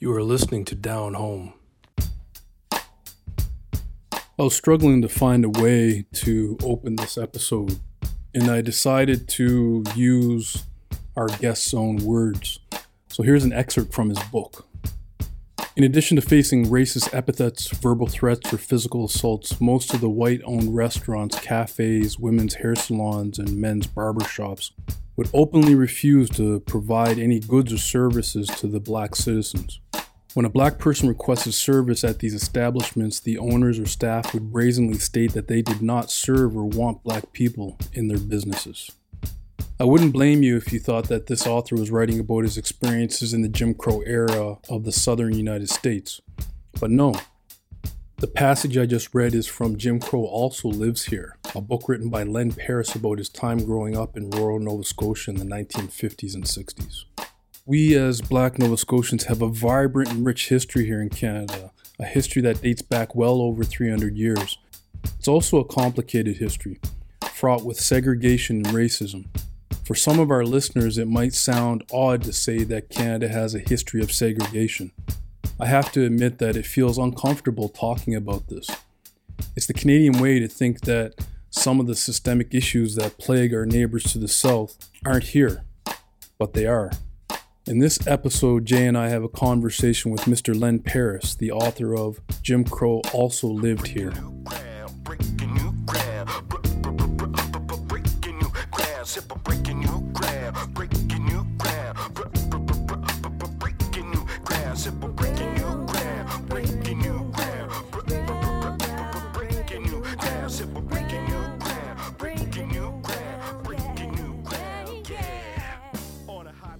You are listening to Down Home. I was struggling to find a way to open this episode, and I decided to use our guest's own words. So here's an excerpt from his book. In addition to facing racist epithets, verbal threats, or physical assaults, most of the white owned restaurants, cafes, women's hair salons, and men's barbershops would openly refuse to provide any goods or services to the black citizens. When a black person requested service at these establishments, the owners or staff would brazenly state that they did not serve or want black people in their businesses. I wouldn't blame you if you thought that this author was writing about his experiences in the Jim Crow era of the southern United States. But no. The passage I just read is from Jim Crow Also Lives Here, a book written by Len Paris about his time growing up in rural Nova Scotia in the 1950s and 60s. We, as black Nova Scotians, have a vibrant and rich history here in Canada, a history that dates back well over 300 years. It's also a complicated history, fraught with segregation and racism. For some of our listeners, it might sound odd to say that Canada has a history of segregation. I have to admit that it feels uncomfortable talking about this. It's the Canadian way to think that some of the systemic issues that plague our neighbors to the south aren't here, but they are. In this episode, Jay and I have a conversation with Mr. Len Paris, the author of Jim Crow Also Lived Here.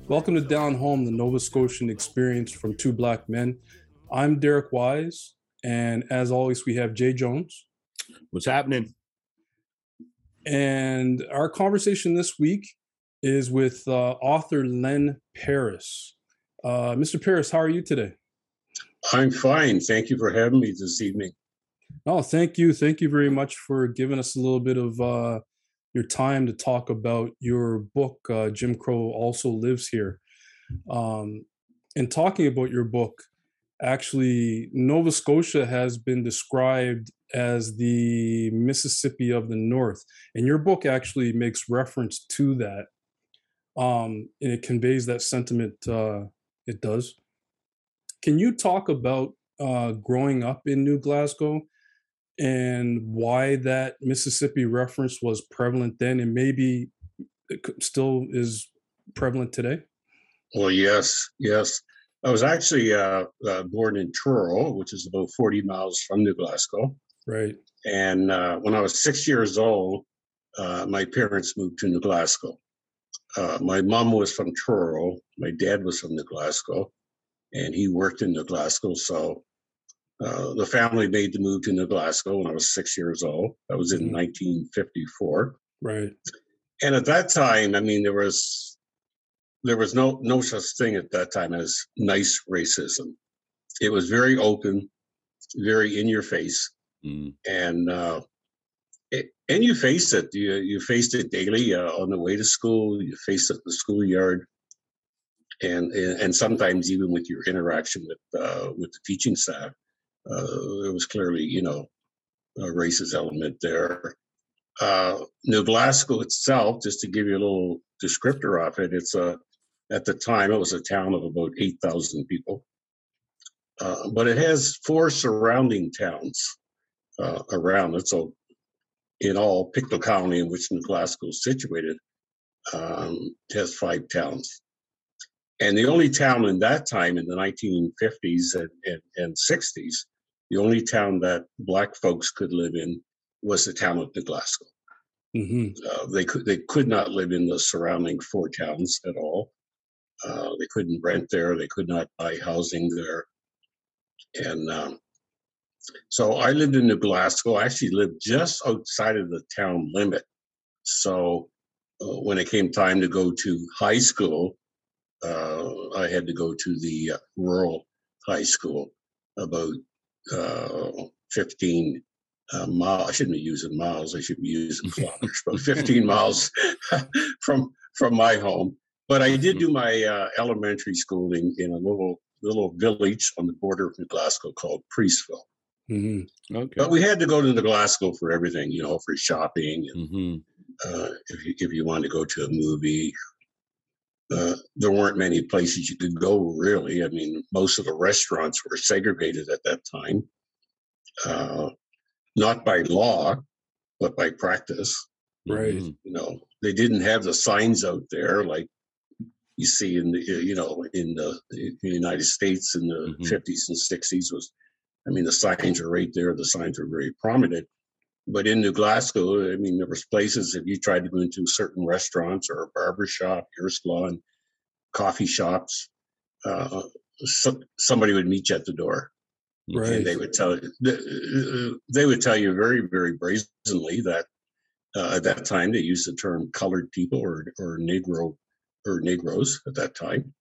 Welcome to Down Home, the Nova Scotian experience from two black men. I'm Derek Wise, and as always, we have Jay Jones. What's happening? And our conversation this week is with uh, author Len Paris. Uh, Mr. Paris, how are you today? I'm fine. Thank you for having me this evening. Oh, thank you. Thank you very much for giving us a little bit of uh, your time to talk about your book, uh, Jim Crow Also Lives Here. Um, and talking about your book, actually, Nova Scotia has been described as the Mississippi of the North. And your book actually makes reference to that. Um, and it conveys that sentiment, uh, it does. Can you talk about uh, growing up in New Glasgow and why that Mississippi reference was prevalent then and maybe it still is prevalent today? Well, yes, yes. I was actually uh, uh, born in Truro, which is about 40 miles from New Glasgow. Right. And uh, when I was six years old, uh, my parents moved to New Glasgow. Uh, my mom was from Truro. My dad was from New Glasgow, and he worked in New Glasgow. So uh, the family made the move to New Glasgow when I was six years old. That was in mm-hmm. 1954. Right. And at that time, I mean, there was there was no no such thing at that time as nice racism. It was very open, very in your face, mm. and uh, it, and you faced it. You you faced it daily uh, on the way to school. You faced it in the schoolyard, and and sometimes even with your interaction with uh, with the teaching staff there was clearly, you know, a racist element there. Uh, New Glasgow itself, just to give you a little descriptor of it, it's a at the time it was a town of about eight thousand people, uh, but it has four surrounding towns uh, around it. So, in all, Pictou County, in which New Glasgow is situated, um, has five towns. And the only town in that time in the 1950s and, and, and 60s the only town that black folks could live in was the town of New Glasgow. Mm-hmm. Uh, they could they could not live in the surrounding four towns at all. Uh, they couldn't rent there. They could not buy housing there. And um, so I lived in New Glasgow. I actually lived just outside of the town limit. So uh, when it came time to go to high school, uh, I had to go to the uh, rural high school about uh, 15 uh, miles. I shouldn't be using miles. I should be using kilometers, but 15 miles from from my home. But I did mm-hmm. do my uh, elementary schooling in a little little village on the border of New Glasgow called Priestville. Mm-hmm. Okay. But we had to go to New Glasgow for everything, you know, for shopping and hmm uh, if you if you wanted to go to a movie. Uh, there weren't many places you could go really. I mean, most of the restaurants were segregated at that time, uh, not by law, but by practice. Right. Mhm. You know, they didn't have the signs out there like you see in the you know in the, in the United States in the Mhm. 50s and 60s was. I mean, the signs are right there. The signs are very prominent. But in New Glasgow, I mean, there was places if you tried to go into certain restaurants or a barber shop, hair salon, coffee shops, uh, so, somebody would meet you at the door, Right. and they would tell you—they would tell you very very brazenly that uh, at that time they used the term colored people or or negro or negroes at that time.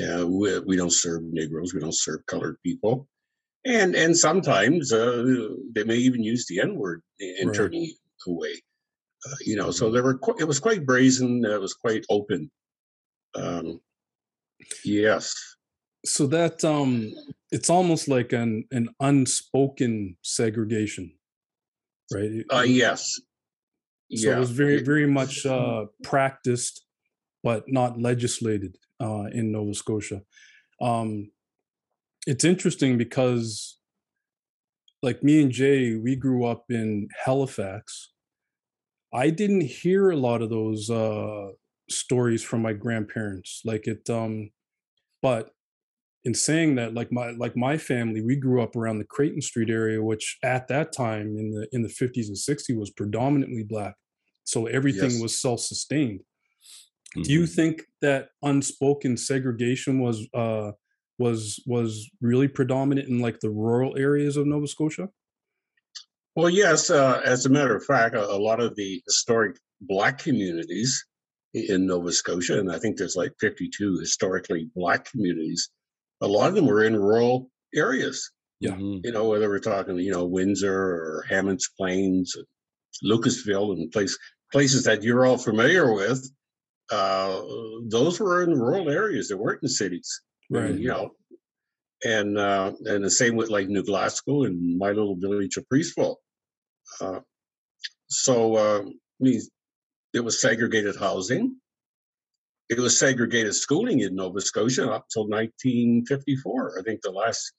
Uh, we, we don't serve negroes. We don't serve colored people and and sometimes uh, they may even use the N word in Right. turning you away. Uh, you know, so there were qu- it was quite brazen. It was quite open. Um, yes, So that um, it's almost like an an unspoken segregation, right? It- uh, yes, So yeah. it was very, very much uh, practiced, but not legislated uh, in Nova Scotia. Um, it's interesting because, like me and Jay, we grew up in Halifax. I didn't hear a lot of those uh, stories from my grandparents. Like it, um, but in saying that, like my like my family, we grew up around the Creighton Street area, which at that time in the in the fifties and sixties was predominantly black. So everything Yes. was self-sustained. Do you Mhm. think that unspoken segregation was uh was was really predominant in like the rural areas of Nova Scotia? Well, yes. Uh, as a matter of fact, a, a lot of the historic black communities in Nova Scotia, and I think there's like 52 historically black communities. A lot of them were in rural areas. Yeah. Mhm. you know, whether we're talking, you know, Windsor or Hammonds Plains, Lucasville, and place places that you're all familiar with, uh, those were in rural areas. They weren't in cities, Right. you know. And uh, and the same with like New Glasgow and my little village of Priestville. Uh, so uh, I mean, it was segregated housing. It was segregated schooling in Nova Scotia up till 1954. I think the last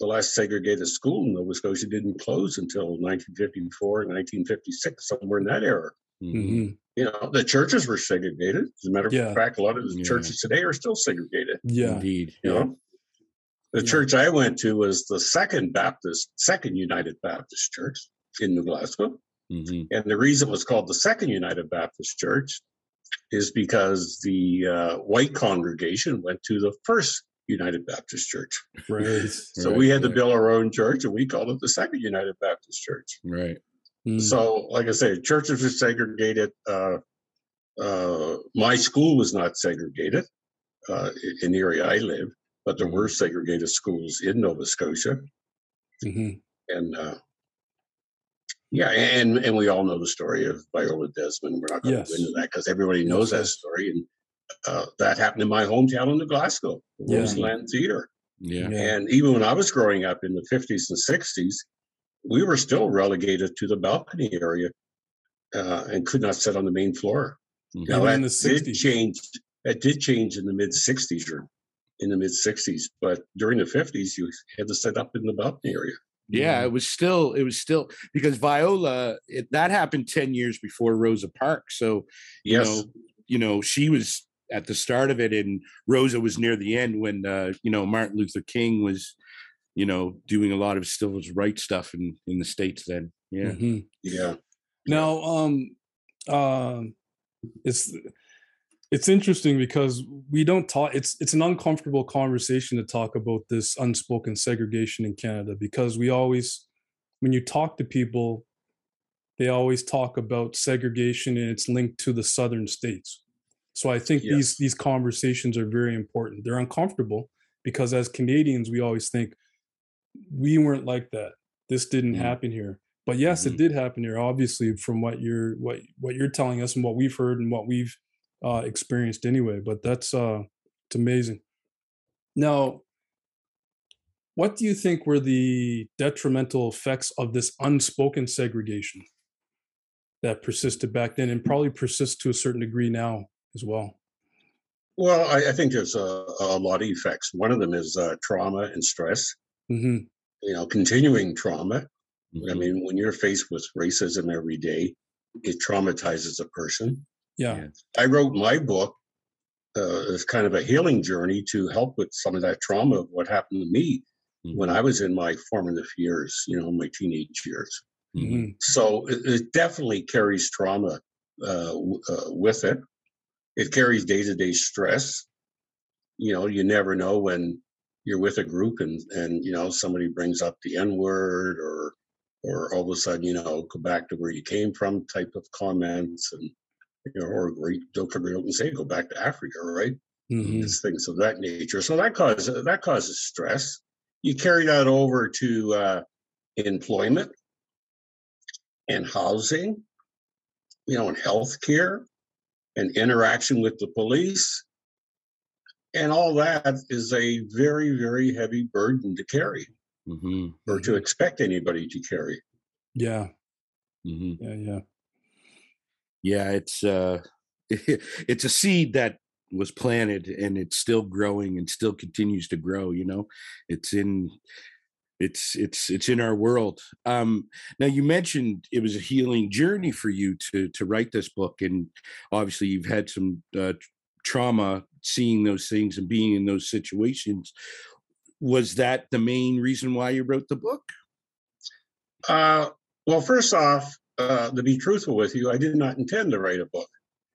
the last segregated school in Nova Scotia didn't close until 1954, 1956, somewhere in that era. Mhm. hmm You know, the churches were segregated. As a matter of Yeah. fact, a lot of the Yeah. churches today are still segregated. Yeah. Indeed. You Yeah. know, the Yeah. church I went to was the Second Baptist, Second United Baptist Church in New Glasgow. Mhm. And the reason it was called the Second United Baptist Church is because the uh, white congregation went to the First United Baptist Church. Right. So Right, we had to right. build our own church, and we called it the Second United Baptist Church. Right. Mm. So, like I said, churches were segregated. Uh, uh, my school was not segregated uh, in the area I live, but there were segregated schools in Nova Scotia, Mhm. and uh, yeah, and and we all know the story of Viola Desmond. We're not going to Yes. go into that because everybody knows that story, and uh, that happened in my hometown in Glasgow, the Yeah. Roseland Theater. Yeah. Yeah. And even when I was growing up in the 50s and 60s, we were still relegated to the balcony area uh, and could not sit on the main floor. Mhm. Now, Even that in the did change. That did change in the mid 60s or in the mid 60s, but during the 50s, you had to sit up in the balcony area. Yeah, it was still it was still because Viola it, that happened 10 years before Rosa Parks. So, you Yes. know, you know, she was at the start of it and Rosa was near the end when uh, you know, Martin Luther King was you know, doing a lot of civil right stuff in in the states then. Yeah. Mhm. Yeah. Now, um, um, it's it's interesting because we don't talk. It's it's an uncomfortable conversation to talk about this unspoken segregation in Canada because we always, when you talk to people, they always talk about segregation and it's linked to the southern states. So I think these these conversations are very important. They're uncomfortable because as Canadians, we always think we weren't like that. This didn't Mhm. happen here. But yes, Mhm. it did happen here. Obviously, from what you're what what you're telling us and what we've heard and what we've uh, experienced anyway. But that's uh, it's amazing. Now, what do you think were the detrimental effects of this unspoken segregation that persisted back then and probably persists to a certain degree now as well? Well, I, I think there's a, a, lot of effects. One of them is uh, trauma and stress. Mm-hmm. You know, continuing trauma. Mm-hmm. I mean, when you're faced with racism every day, it traumatizes a person. Yeah. I wrote my book uh, as kind of a healing journey to help with some of that trauma of what happened to me when I was in my formative years, you know, my teenage years. Mhm. Mhm. So it, it definitely carries trauma uh, w- uh, with it. It carries day to day stress. You know, you never know when you're with a group and and you know somebody brings up the N word or or all of a sudden you know go back to where you came from type of comments and you know or great don't forget and say go back to Africa right Mhm. it's things of that nature. So that causes that causes stress. You carry that over to uh, employment and housing, you know, and health care and interaction with the police. And all that is a very, very heavy burden to carry Mhm. or to expect anybody to carry. Yeah. Mhm. Yeah. Yeah. yeah it's uh it's a seed that was planted and it's still growing and still continues to grow you know it's in it's it's it's in our world um now you mentioned it was a healing journey for you to to write this book and obviously you've had some uh, trauma seeing those things and being in those situations was that the main reason why you wrote the book Uh, well, first off, uh, to be truthful with you, I did not intend to write a book.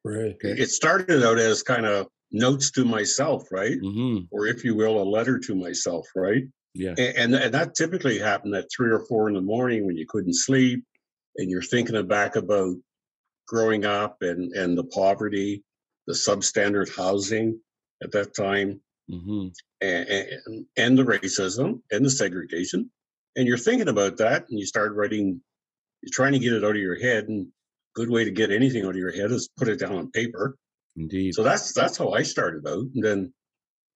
Right. Okay. It started out as kind of notes to myself, right? hmm or if you will, a letter to myself, right? yeah And, and that typically happened at three or four in the morning when you couldn't sleep and you're thinking back about growing up and, and the poverty, the substandard housing at that time, hmm and, and, and the racism and the segregation. And you're thinking about that and you start writing, you're trying to get it out of your head. And good way to get anything out of your head is put it down on paper. indeed So that's that's how I started out. And then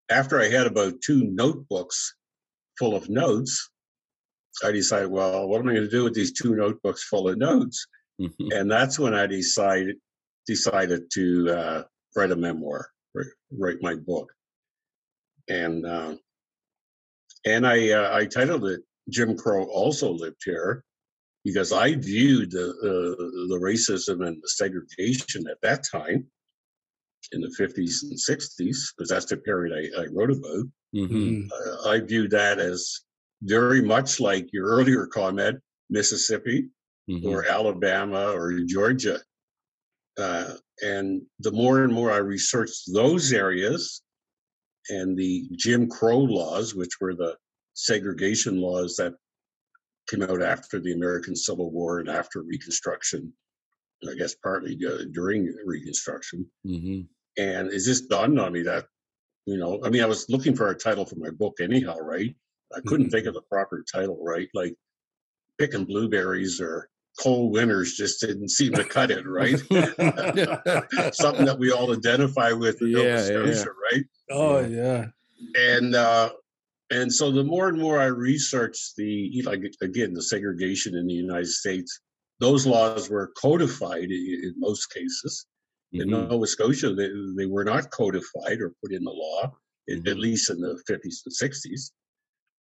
after I had about two notebooks full of notes, I decided, well, what am I going to do with these two notebooks full of notes? And that's when I decided decided to uh, write a memoir, write, write my book. And uh, and I uh, I titled it "Jim Crow Also Lived Here" because I viewed the uh, the racism and the segregation at that time in the 50s and 60s, because that's the period I, I wrote about. Mhm. Mhm. Uh, I view that as very much like your earlier comment, Mississippi Mhm. or Alabama or Georgia. Uh, and the more and more I researched those areas and the Jim Crow laws, which were the segregation laws that came out after the American Civil War and after Reconstruction, I guess partly uh, during Reconstruction. Mhm. And it just dawned on me that, you know, I mean, I was looking for a title for my book anyhow, right? I couldn't Mhm. think of the proper title, right? Like picking blueberries or cold winters just didn't seem to cut it, right? Something that we all identify with in Yeah, Nova yeah, yeah. Right? Oh Yeah. yeah. And uh, and so the more and more I researched the like again the segregation in the United States, those laws were codified in, in most cases. In Mhm. Nova Scotia, they, they were not codified or put in the law, at- at least in the 50s and 60s.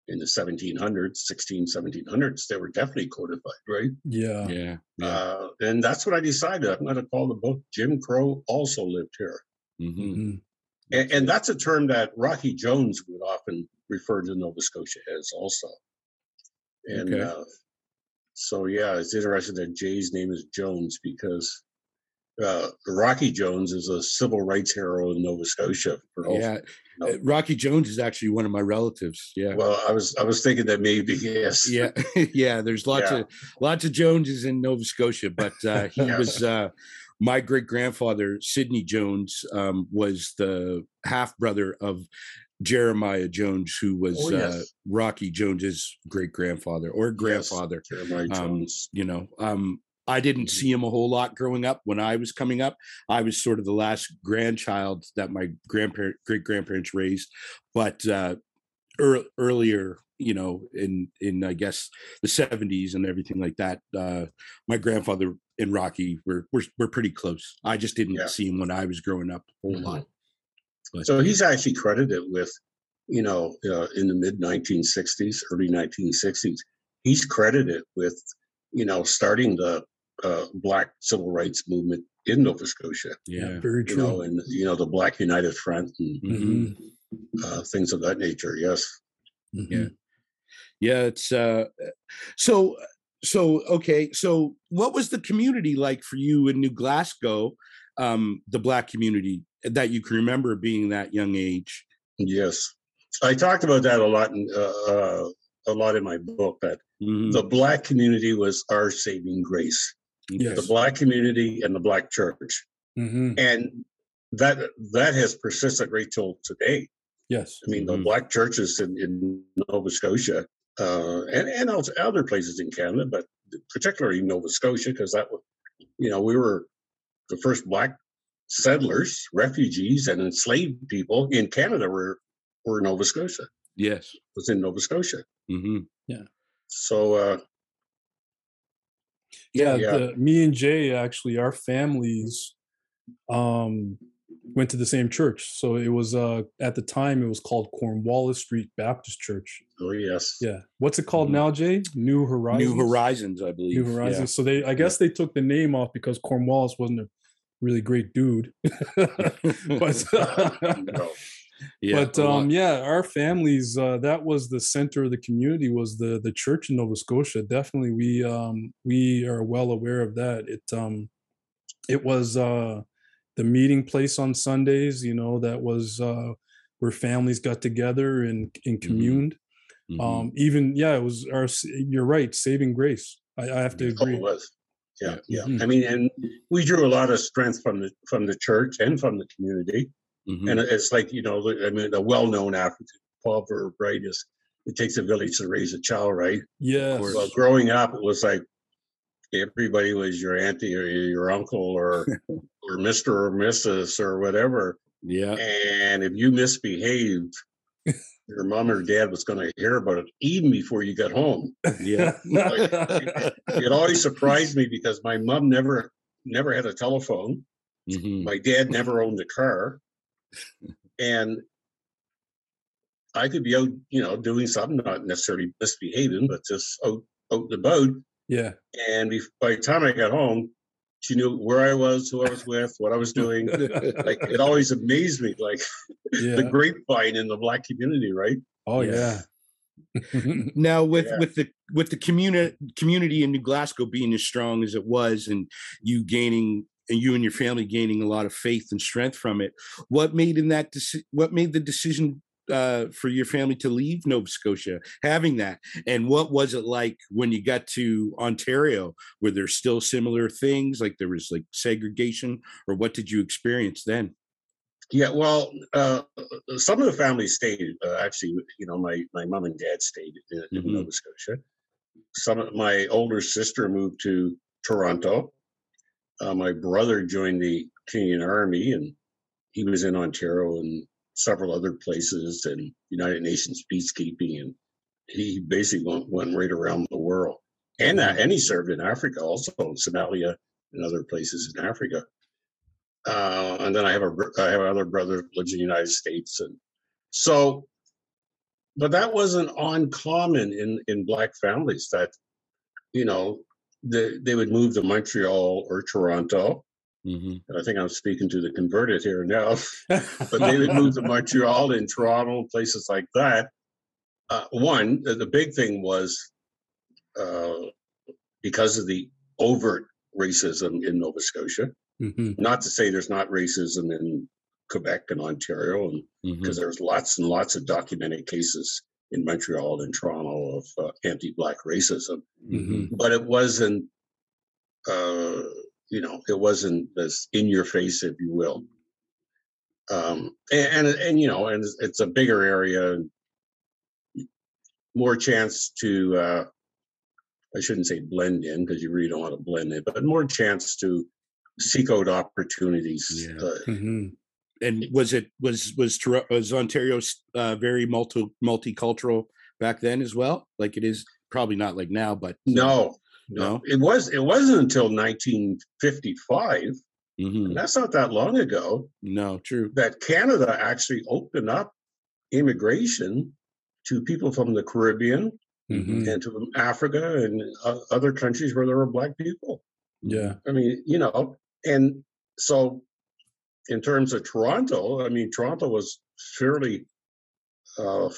In the 1700s, 16, 1700s, they were definitely codified, right? Yeah. Yeah. Yeah. Uh, and that's what I decided. I'm going to call the book Jim Crow Also Lived Here. Mhm. Mhm. And, and that's a term that Rocky Jones would often refer to Nova Scotia as also. And Okay. uh, so, yeah, it's interesting that Jay's name is Jones because uh, Rocky Jones is a civil rights hero in Nova Scotia. For Yeah. no. Uh, Rocky Jones is actually one of my relatives. Yeah. Well, I was I was thinking that maybe yes. yeah. yeah. There's lots Yeah. of lots of Joneses in Nova Scotia, but uh, he Yes. was uh, my great grandfather, Sidney Jones, um, was the half brother of Jeremiah Jones, who was Oh, uh. Rocky Jones's great grandfather or grandfather. Jeremiah um, Jones. you know um i didn't Mhm. see him a whole lot growing up when i was coming up i was sort of the last grandchild that my grandparent great grandparents raised but uh ear earlier, you know, in in I guess the seventies and everything like that. Uh, my grandfather and Rocky were were, were pretty close. I just didn't Yeah. see him when I was growing up a whole Mhm. lot. But, So he's actually credited with, you know, uh, in the mid 1960s, early 1960s, he's credited with, you know, starting the uh, Black civil rights movement in Nova Scotia. yeah. Very You true. know, and you know the Black United Front and Mhm. uh, things of that nature. Yes. Mhm. Yeah. Yeah, it's uh so so okay, so what was the community like for you in New Glasgow, um, the black community that you can remember being that young age? Yes. I talked about that a lot in uh, uh, a lot in my book. That Mhm. the Black community was our saving grace. Yes. The Black community and the Black church. Mhm. and that that has persisted right till today. Yes. I mean, the Mhm. black churches in, in Nova Scotia uh, and and also other places in Canada, but particularly Nova Scotia, because that was, you know, we were the first black settlers, refugees, and enslaved people in Canada were were Nova Scotia. Yes. It Was in Nova Scotia. hmm Yeah. So uh, yeah, Yeah. The, me and Jay actually, our families um went to the same church. So it was uh at the time it was called Cornwallis Street Baptist Church. oh yes, Yeah. What's it called Mhm. now, Jay? New Horizons. New Horizons, I believe. New Horizons. So they I guess they took the name off because Cornwallis wasn't a really great dude. but No. Yeah. but um yeah our families uh that was the center of the community was the the church in nova scotia definitely we um we are well aware of that it um it was uh the meeting place on sundays you know that was uh where families got together and and communed Mhm. um even yeah it was our you're right saving grace i, I have to Oh, agree it was. Yeah, yeah. Mhm. I mean, and we drew a lot of strength from the from the church and from the community. Mhm. And it's like you know, I mean, a well-known African proverb, right? Is it takes a village to raise a child, right? Yeah. Well, growing up, it was like everybody was your auntie or your uncle or or Mister or Mrs. or whatever. yeah. And if you misbehaved, your mom or dad was going to hear about it even before you got home. Yeah. It always surprised me because my mom never never had a telephone. Mhm. my dad never owned a car and i could be out you know doing something not necessarily misbehaving but just out, out and about. Yeah. And bef- by the time i got home she knew where i was who i was with what i was doing. Like it always amazed me like yeah. the grapevine in the black community right? Oh Yeah. yeah. Now with Yeah. with the with the community community in New Glasgow being as strong as it was and you gaining and you and your family gaining a lot of faith and strength from it what made in that deci- what made the decision uh, for your family to leave Nova Scotia having that? And what was it like when you got to Ontario? Were there still similar things like there was like segregation or what did you experience then? Yeah well uh, some of the family stayed uh, actually you know my my mom and dad stayed in, in Mhm. nova scotia. Some of my older sister moved to toronto uh, my brother joined the canadian army and he was in ontario and several other places and united nations peacekeeping and he basically went, went right around the world. And uh, and he served in africa also in somalia and other places in africa. Uh, and then I have a I have another brother who lives in the United States, and so, but that wasn't uncommon in in black families that, you know, they they would move to Montreal or Toronto, mm-hmm. and I think I'm speaking to the converted here now, but they would move to Montreal and Toronto, and places like that. Uh, one, the, the big thing was uh, because of the overt racism in Nova Scotia Mhm. not to say there's not racism in Quebec and Ontario, and Mm-hmm. because there's lots and lots of documented cases in Montreal and Toronto of uh, anti-black racism, Mhm. but it wasn't, uh, you know, it wasn't as in your face, if you will. Um, and, and and you know, and it's- it's a bigger area, more chance to. Uh, I shouldn't say blend in because you really don't want to blend in, but more chance to seek out opportunities Yeah. uh, Mhm. and was it was was was Ontario uh, very multi multicultural back then as well? Like it is probably not like now, but no, no, it was it wasn't until 1955. Mm-hmm. that's not that long ago. No, true. That Canada actually opened up immigration to people from the Caribbean mm-hmm. and to Africa and uh, other countries where there were black people. Yeah. I mean, you know, and so in terms of Toronto, I mean, Toronto was fairly uh,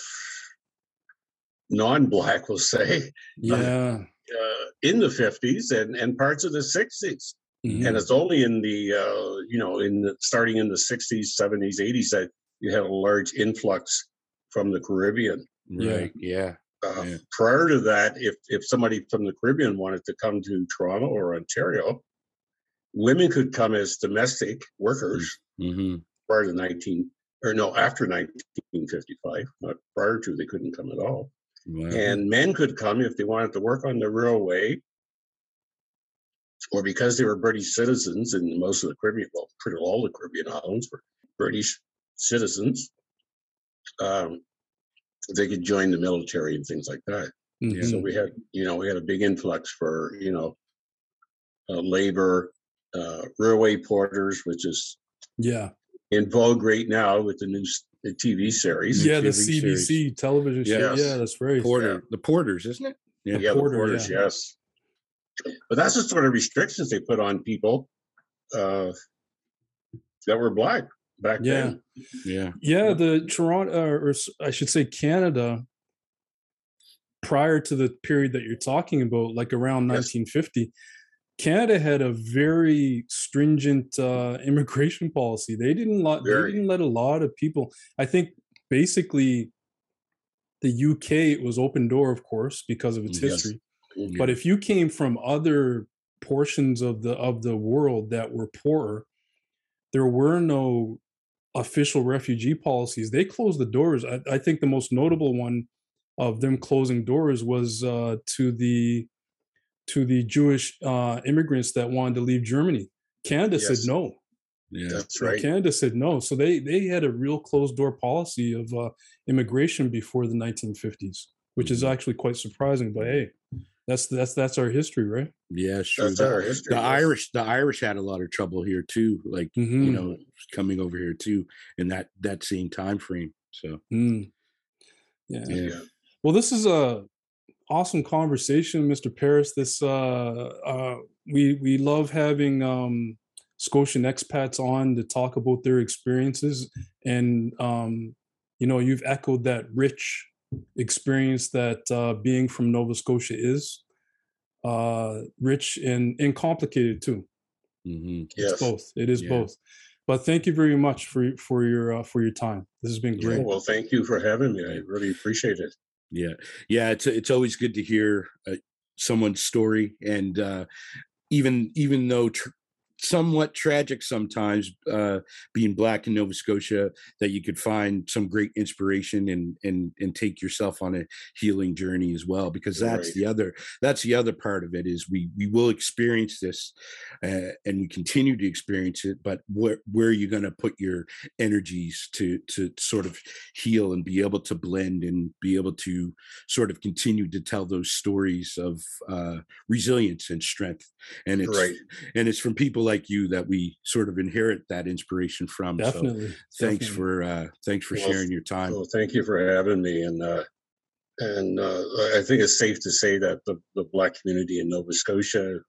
non-black, we'll say. Yeah. Uh, in the 50s and, and parts of the 60s. Mm-hmm. And it's only in the, uh, you know, in the, starting in the 60s, 70s, 80s that you had a large influx from the Caribbean. Right. Yeah. Uh, yeah. Prior to that, if if somebody from the Caribbean wanted to come to Toronto or Ontario, women could come as domestic workers mm-hmm. prior to 19 or no after 1955. Not prior to, they couldn't come at all. Wow. And men could come if they wanted to work on the railway, or because they were British citizens, and most of the Caribbean, well, pretty all the Caribbean islands were British citizens. Um, they could join the military and things like that. Mm-hmm. So we had, you know, we had a big influx for, you know, uh, labor, uh, railway porters, which is yeah in vogue right now with the new the TV series. Yeah, the, TV CBC series. television show. Yes. Yeah, that's right. Porter, yeah. the porters, isn't it? Yeah, the yeah porter, the porters. Yeah. Yes, but that's the sort of restrictions they put on people uh, that were black back yeah. then. Yeah. Yeah. The Toronto, uh, or I should say Canada, prior to the period that you're talking about, like around yes. 1950, Canada had a very stringent uh, immigration policy. They didn't let they didn't let a lot of people. I think basically the UK was open door, of course, because of its yes. history. Mm-hmm. But if you came from other portions of the of the world that were poorer, there were no official refugee policies. They closed the doors. I, I think the most notable one of them closing doors was uh, to the to the Jewish uh, immigrants that wanted to leave Germany. Canada yes. said no. Yeah, that's right. Canada said no. So they they had a real closed door policy of uh, immigration before the 1950s, which mm-hmm. is actually quite surprising. But hey, that's that's that's our history, right? Yeah, sure. That's the, our history. The yes. Irish, the Irish had a lot of trouble here too. Like mm-hmm. you know, coming over here too in that that same time frame. So mm. yeah. yeah. Well, this is a awesome conversation, Mr. Paris. This uh, uh, we we love having um, Scotian expats on to talk about their experiences, and um, you know, you've echoed that rich experience that uh, being from Nova Scotia is uh, rich and, and complicated too. Mm-hmm. Yes. It's both. It is yeah. both. But thank you very much for for your uh, for your time. This has been great. Yeah, well, thank you for having me. I really appreciate it. Yeah, yeah. It's it's always good to hear uh, someone's story, and uh, even even though tr- somewhat tragic sometimes uh, being black in Nova Scotia that you could find some great inspiration and and and take yourself on a healing journey as well because that's right. the other that's the other part of it is we we will experience this uh, and we continue to experience it but where where are you going to put your energies to to sort of heal and be able to blend and be able to sort of continue to tell those stories of uh, resilience and strength and it's right. and it's from people like you that we sort of inherit that inspiration from. Definitely. So thanks definitely. for uh, thanks for well, sharing your time. Well, thank you for having me, and uh, and uh, I think it's safe to say that the, the Black community in Nova Scotia,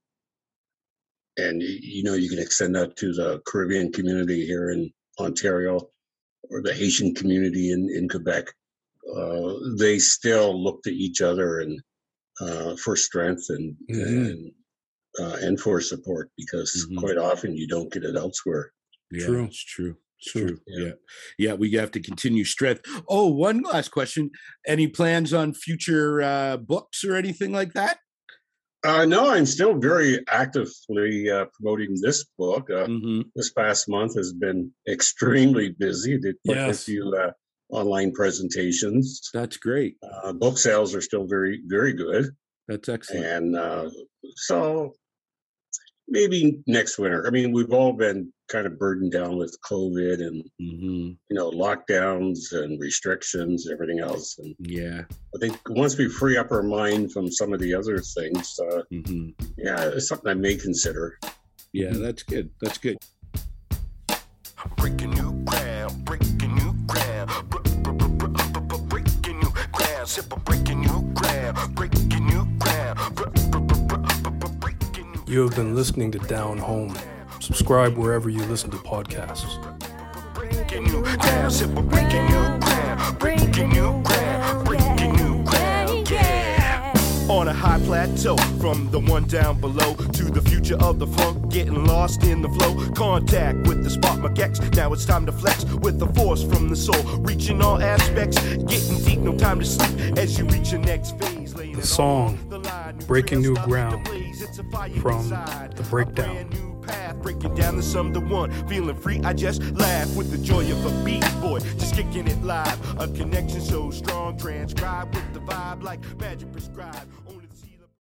and you know, you can extend that to the Caribbean community here in Ontario, or the Haitian community in in Quebec. Uh, they still look to each other and uh, for strength and, mm-hmm. and uh, and for support because mm-hmm. quite often you don't get it elsewhere. Yeah, true. It's true. It's true. Yeah. yeah. yeah. We have to continue strength. Oh, one last question. Any plans on future uh, books or anything like that? Uh, no, I'm still very actively uh, promoting this book. Uh, mm-hmm. This past month has been extremely busy. Did quite yes. a few uh, online presentations. That's great. Uh, book sales are still very, very good. That's excellent. And uh, so maybe next winter. I mean, we've all been kind of burdened down with COVID and hmm you know lockdowns and restrictions, and everything else. And Yeah. I think once we free up our mind from some of the other things, uh, hmm yeah, it's something I may consider. Yeah, that's good. That's good. breaking new ground, breaking new ground, br- br- br- br- br- br- breaking new ground, breaking new You have been listening to Down Home. Subscribe wherever you listen to podcasts. breaking new ground, breaking new ground, breaking new ground, breaking new ground, yeah. On a high plateau, from the one down below to the future of the funk, getting lost in the flow. Contact with the spot magex. Now it's time to flex with the force from the soul, reaching all aspects, getting deep, no time to sleep as you reach your next phase. The song, on Breaking New trail starts to Ground, blaze. It's a fire from The Breakdown. path, breaking down the sum to one. Feeling free, I just laugh with the joy of a beat boy, just kicking it live. A connection so strong, transcribed with the vibe like magic prescribed.